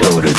decoded.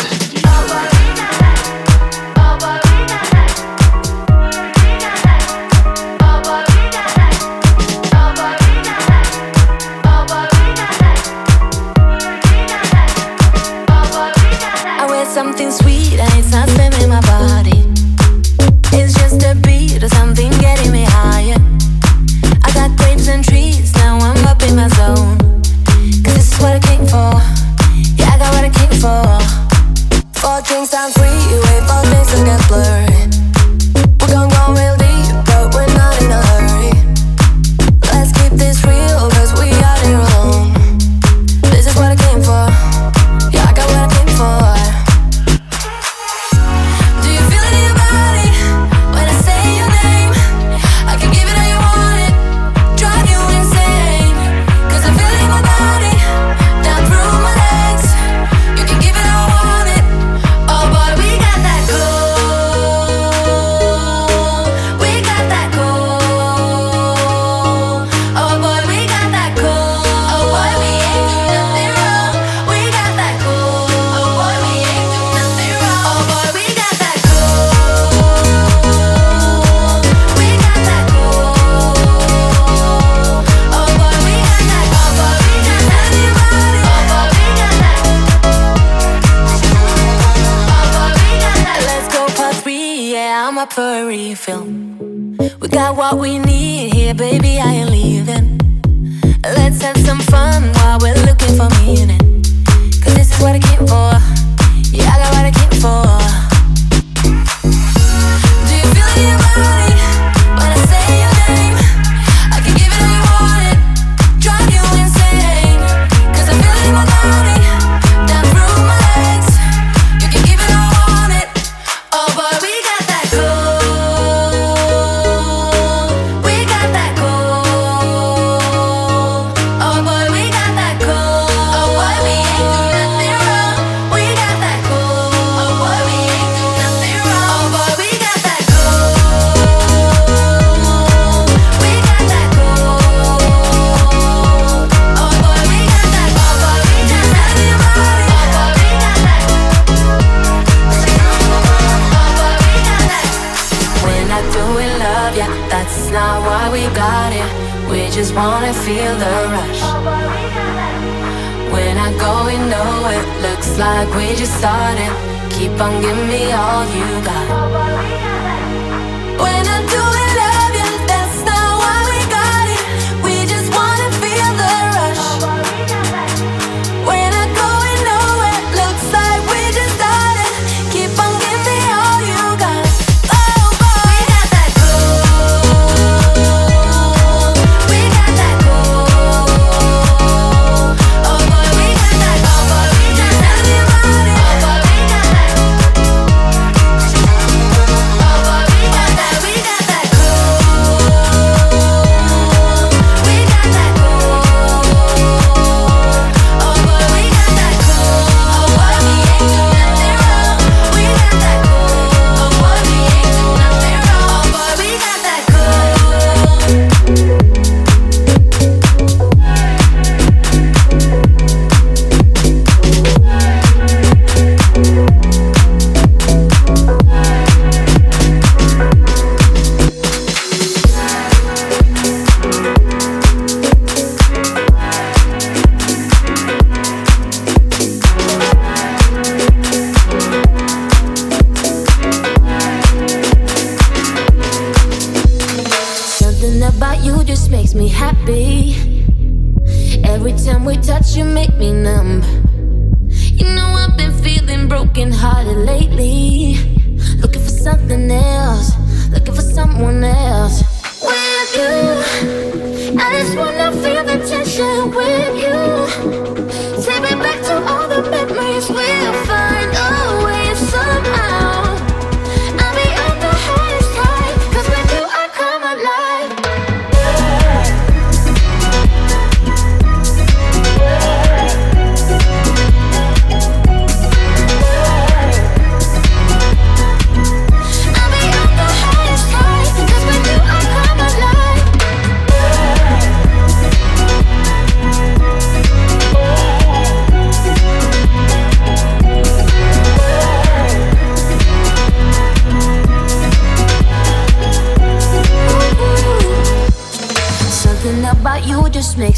like we just started. Keep on giving me all you got.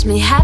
Makes me happy.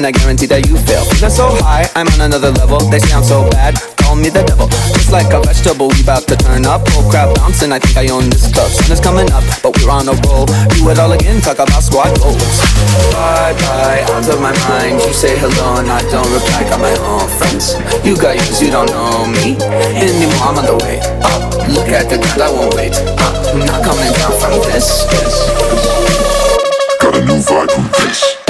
And I guarantee that you fail. Feeling so high, I'm on another level. They sound so bad, call me the devil. Just like a vegetable, we bout to turn up. Whole crowd bouncing, I think I own this club. Sun is coming up, but we're on a roll. Do it all again, talk about squad goals. Bye bye, out of my mind. You say hello and I don't reply. Got my own friends. You got yours, you don't know me anymore. I'm on the way up. Look at the ground, I won't wait up. I'm not coming down from this. this. A new vibe from this.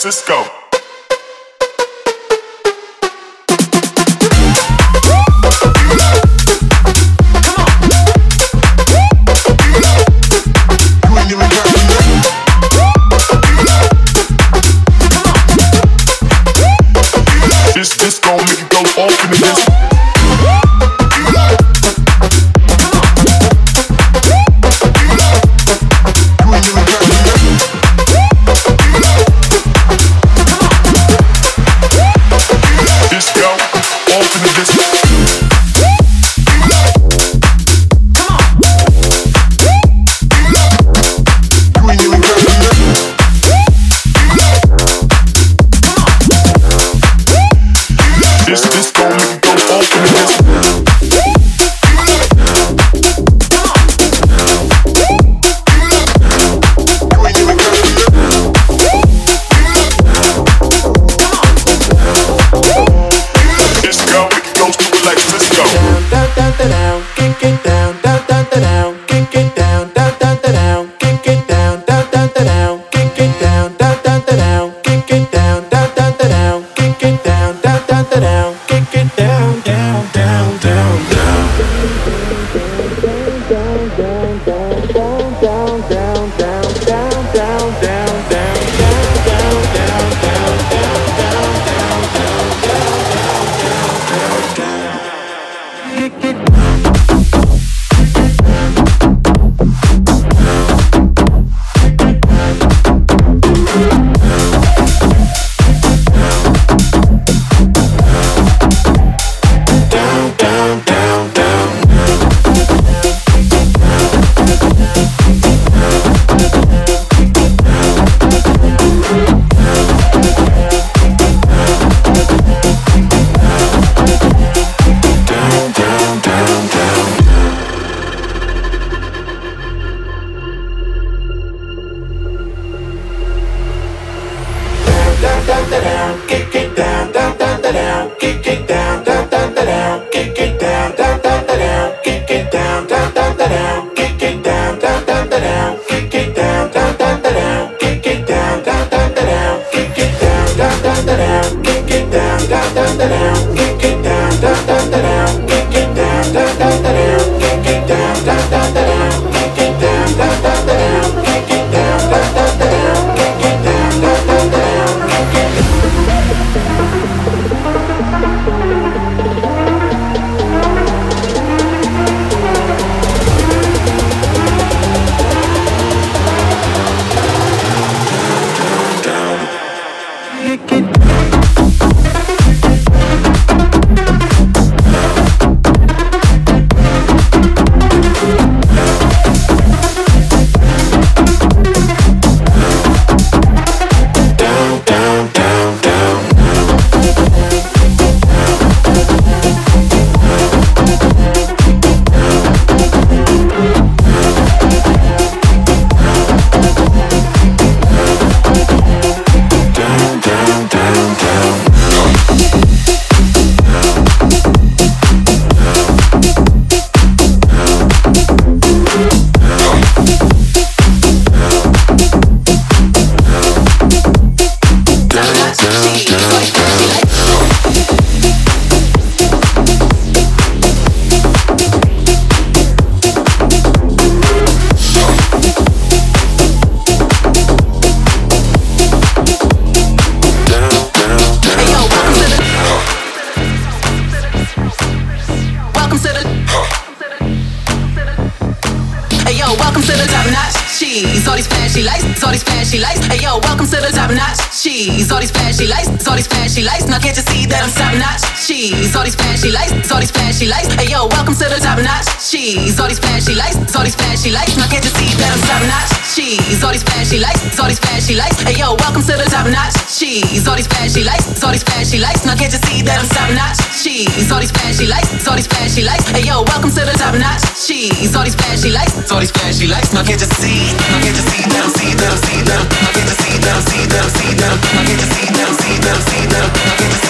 Francisco. This disco make you go off in the disco. Yeah. you see that I'm top notch. Cheese, all these flashy lights, all these flashy lights. Hey yo, welcome to the top notch. Cheese, all these flashy lights, all these flashy lights. Now can't you see that I'm top notch? She's all these flashy lights, all these flashy lights. Hey yo, welcome to the top notch. She's all these flashy lights, all these flashy lights. Now can't you see that I'm top notch? She's all these flashy lights, all these flashy lights. Hey yo, welcome to the top notch. She's all these flashy lights, all these flashy lights. Now can't you see? Now can't you see that I'm see that I'm see that I'm. Now can't you see that I'm see that I'm see that I'm. Now can't you see that I'm see that I'm see that I'm. Now can't you see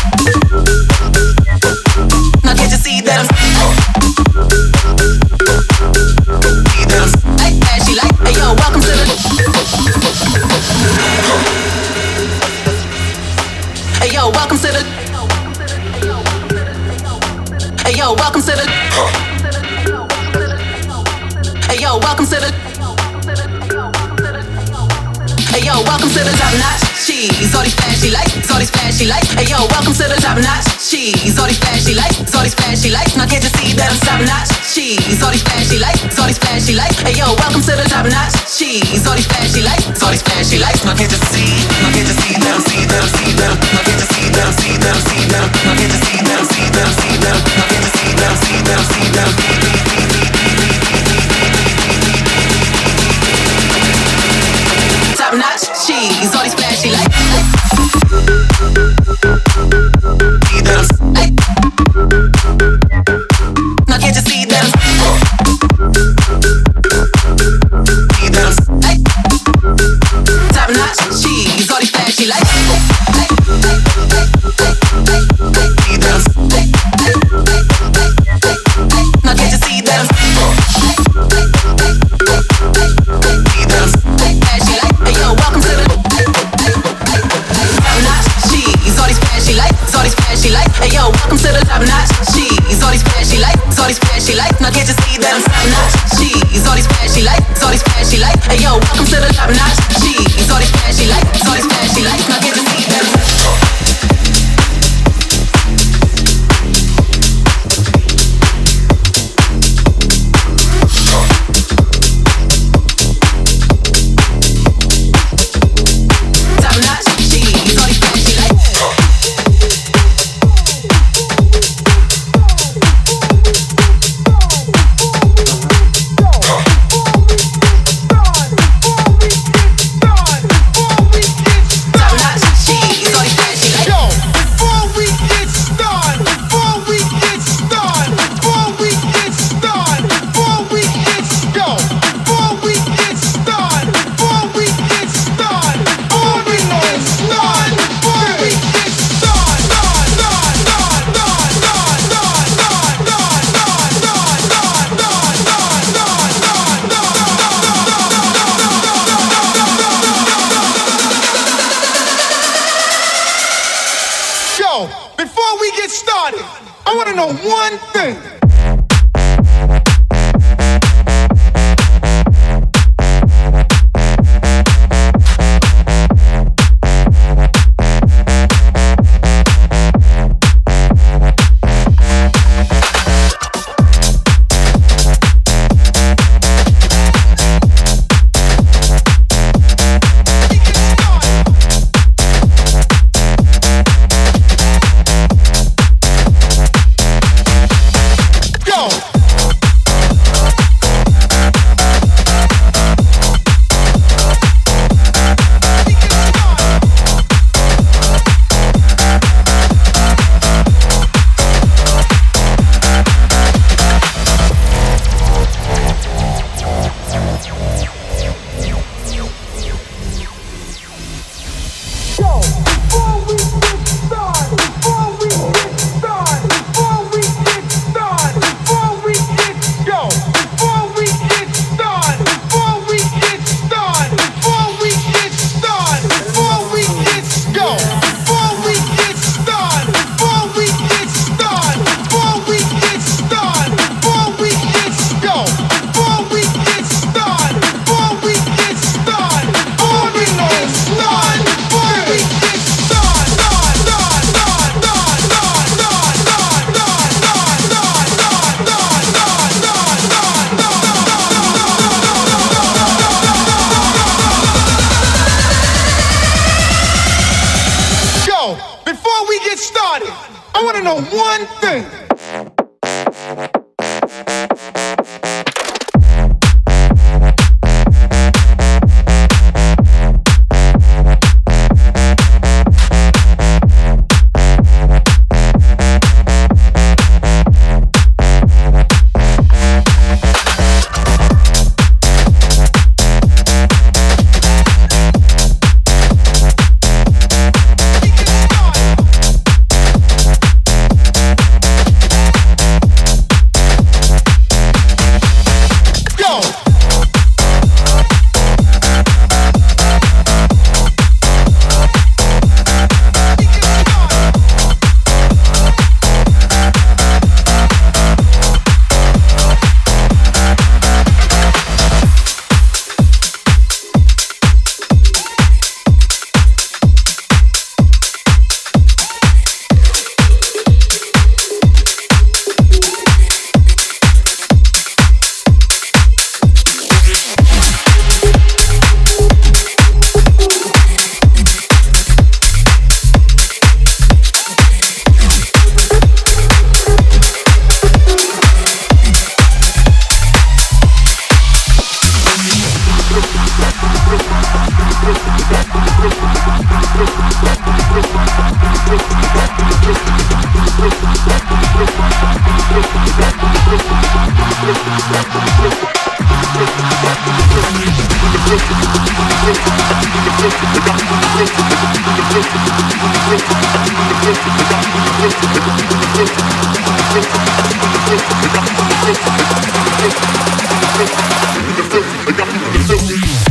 Even the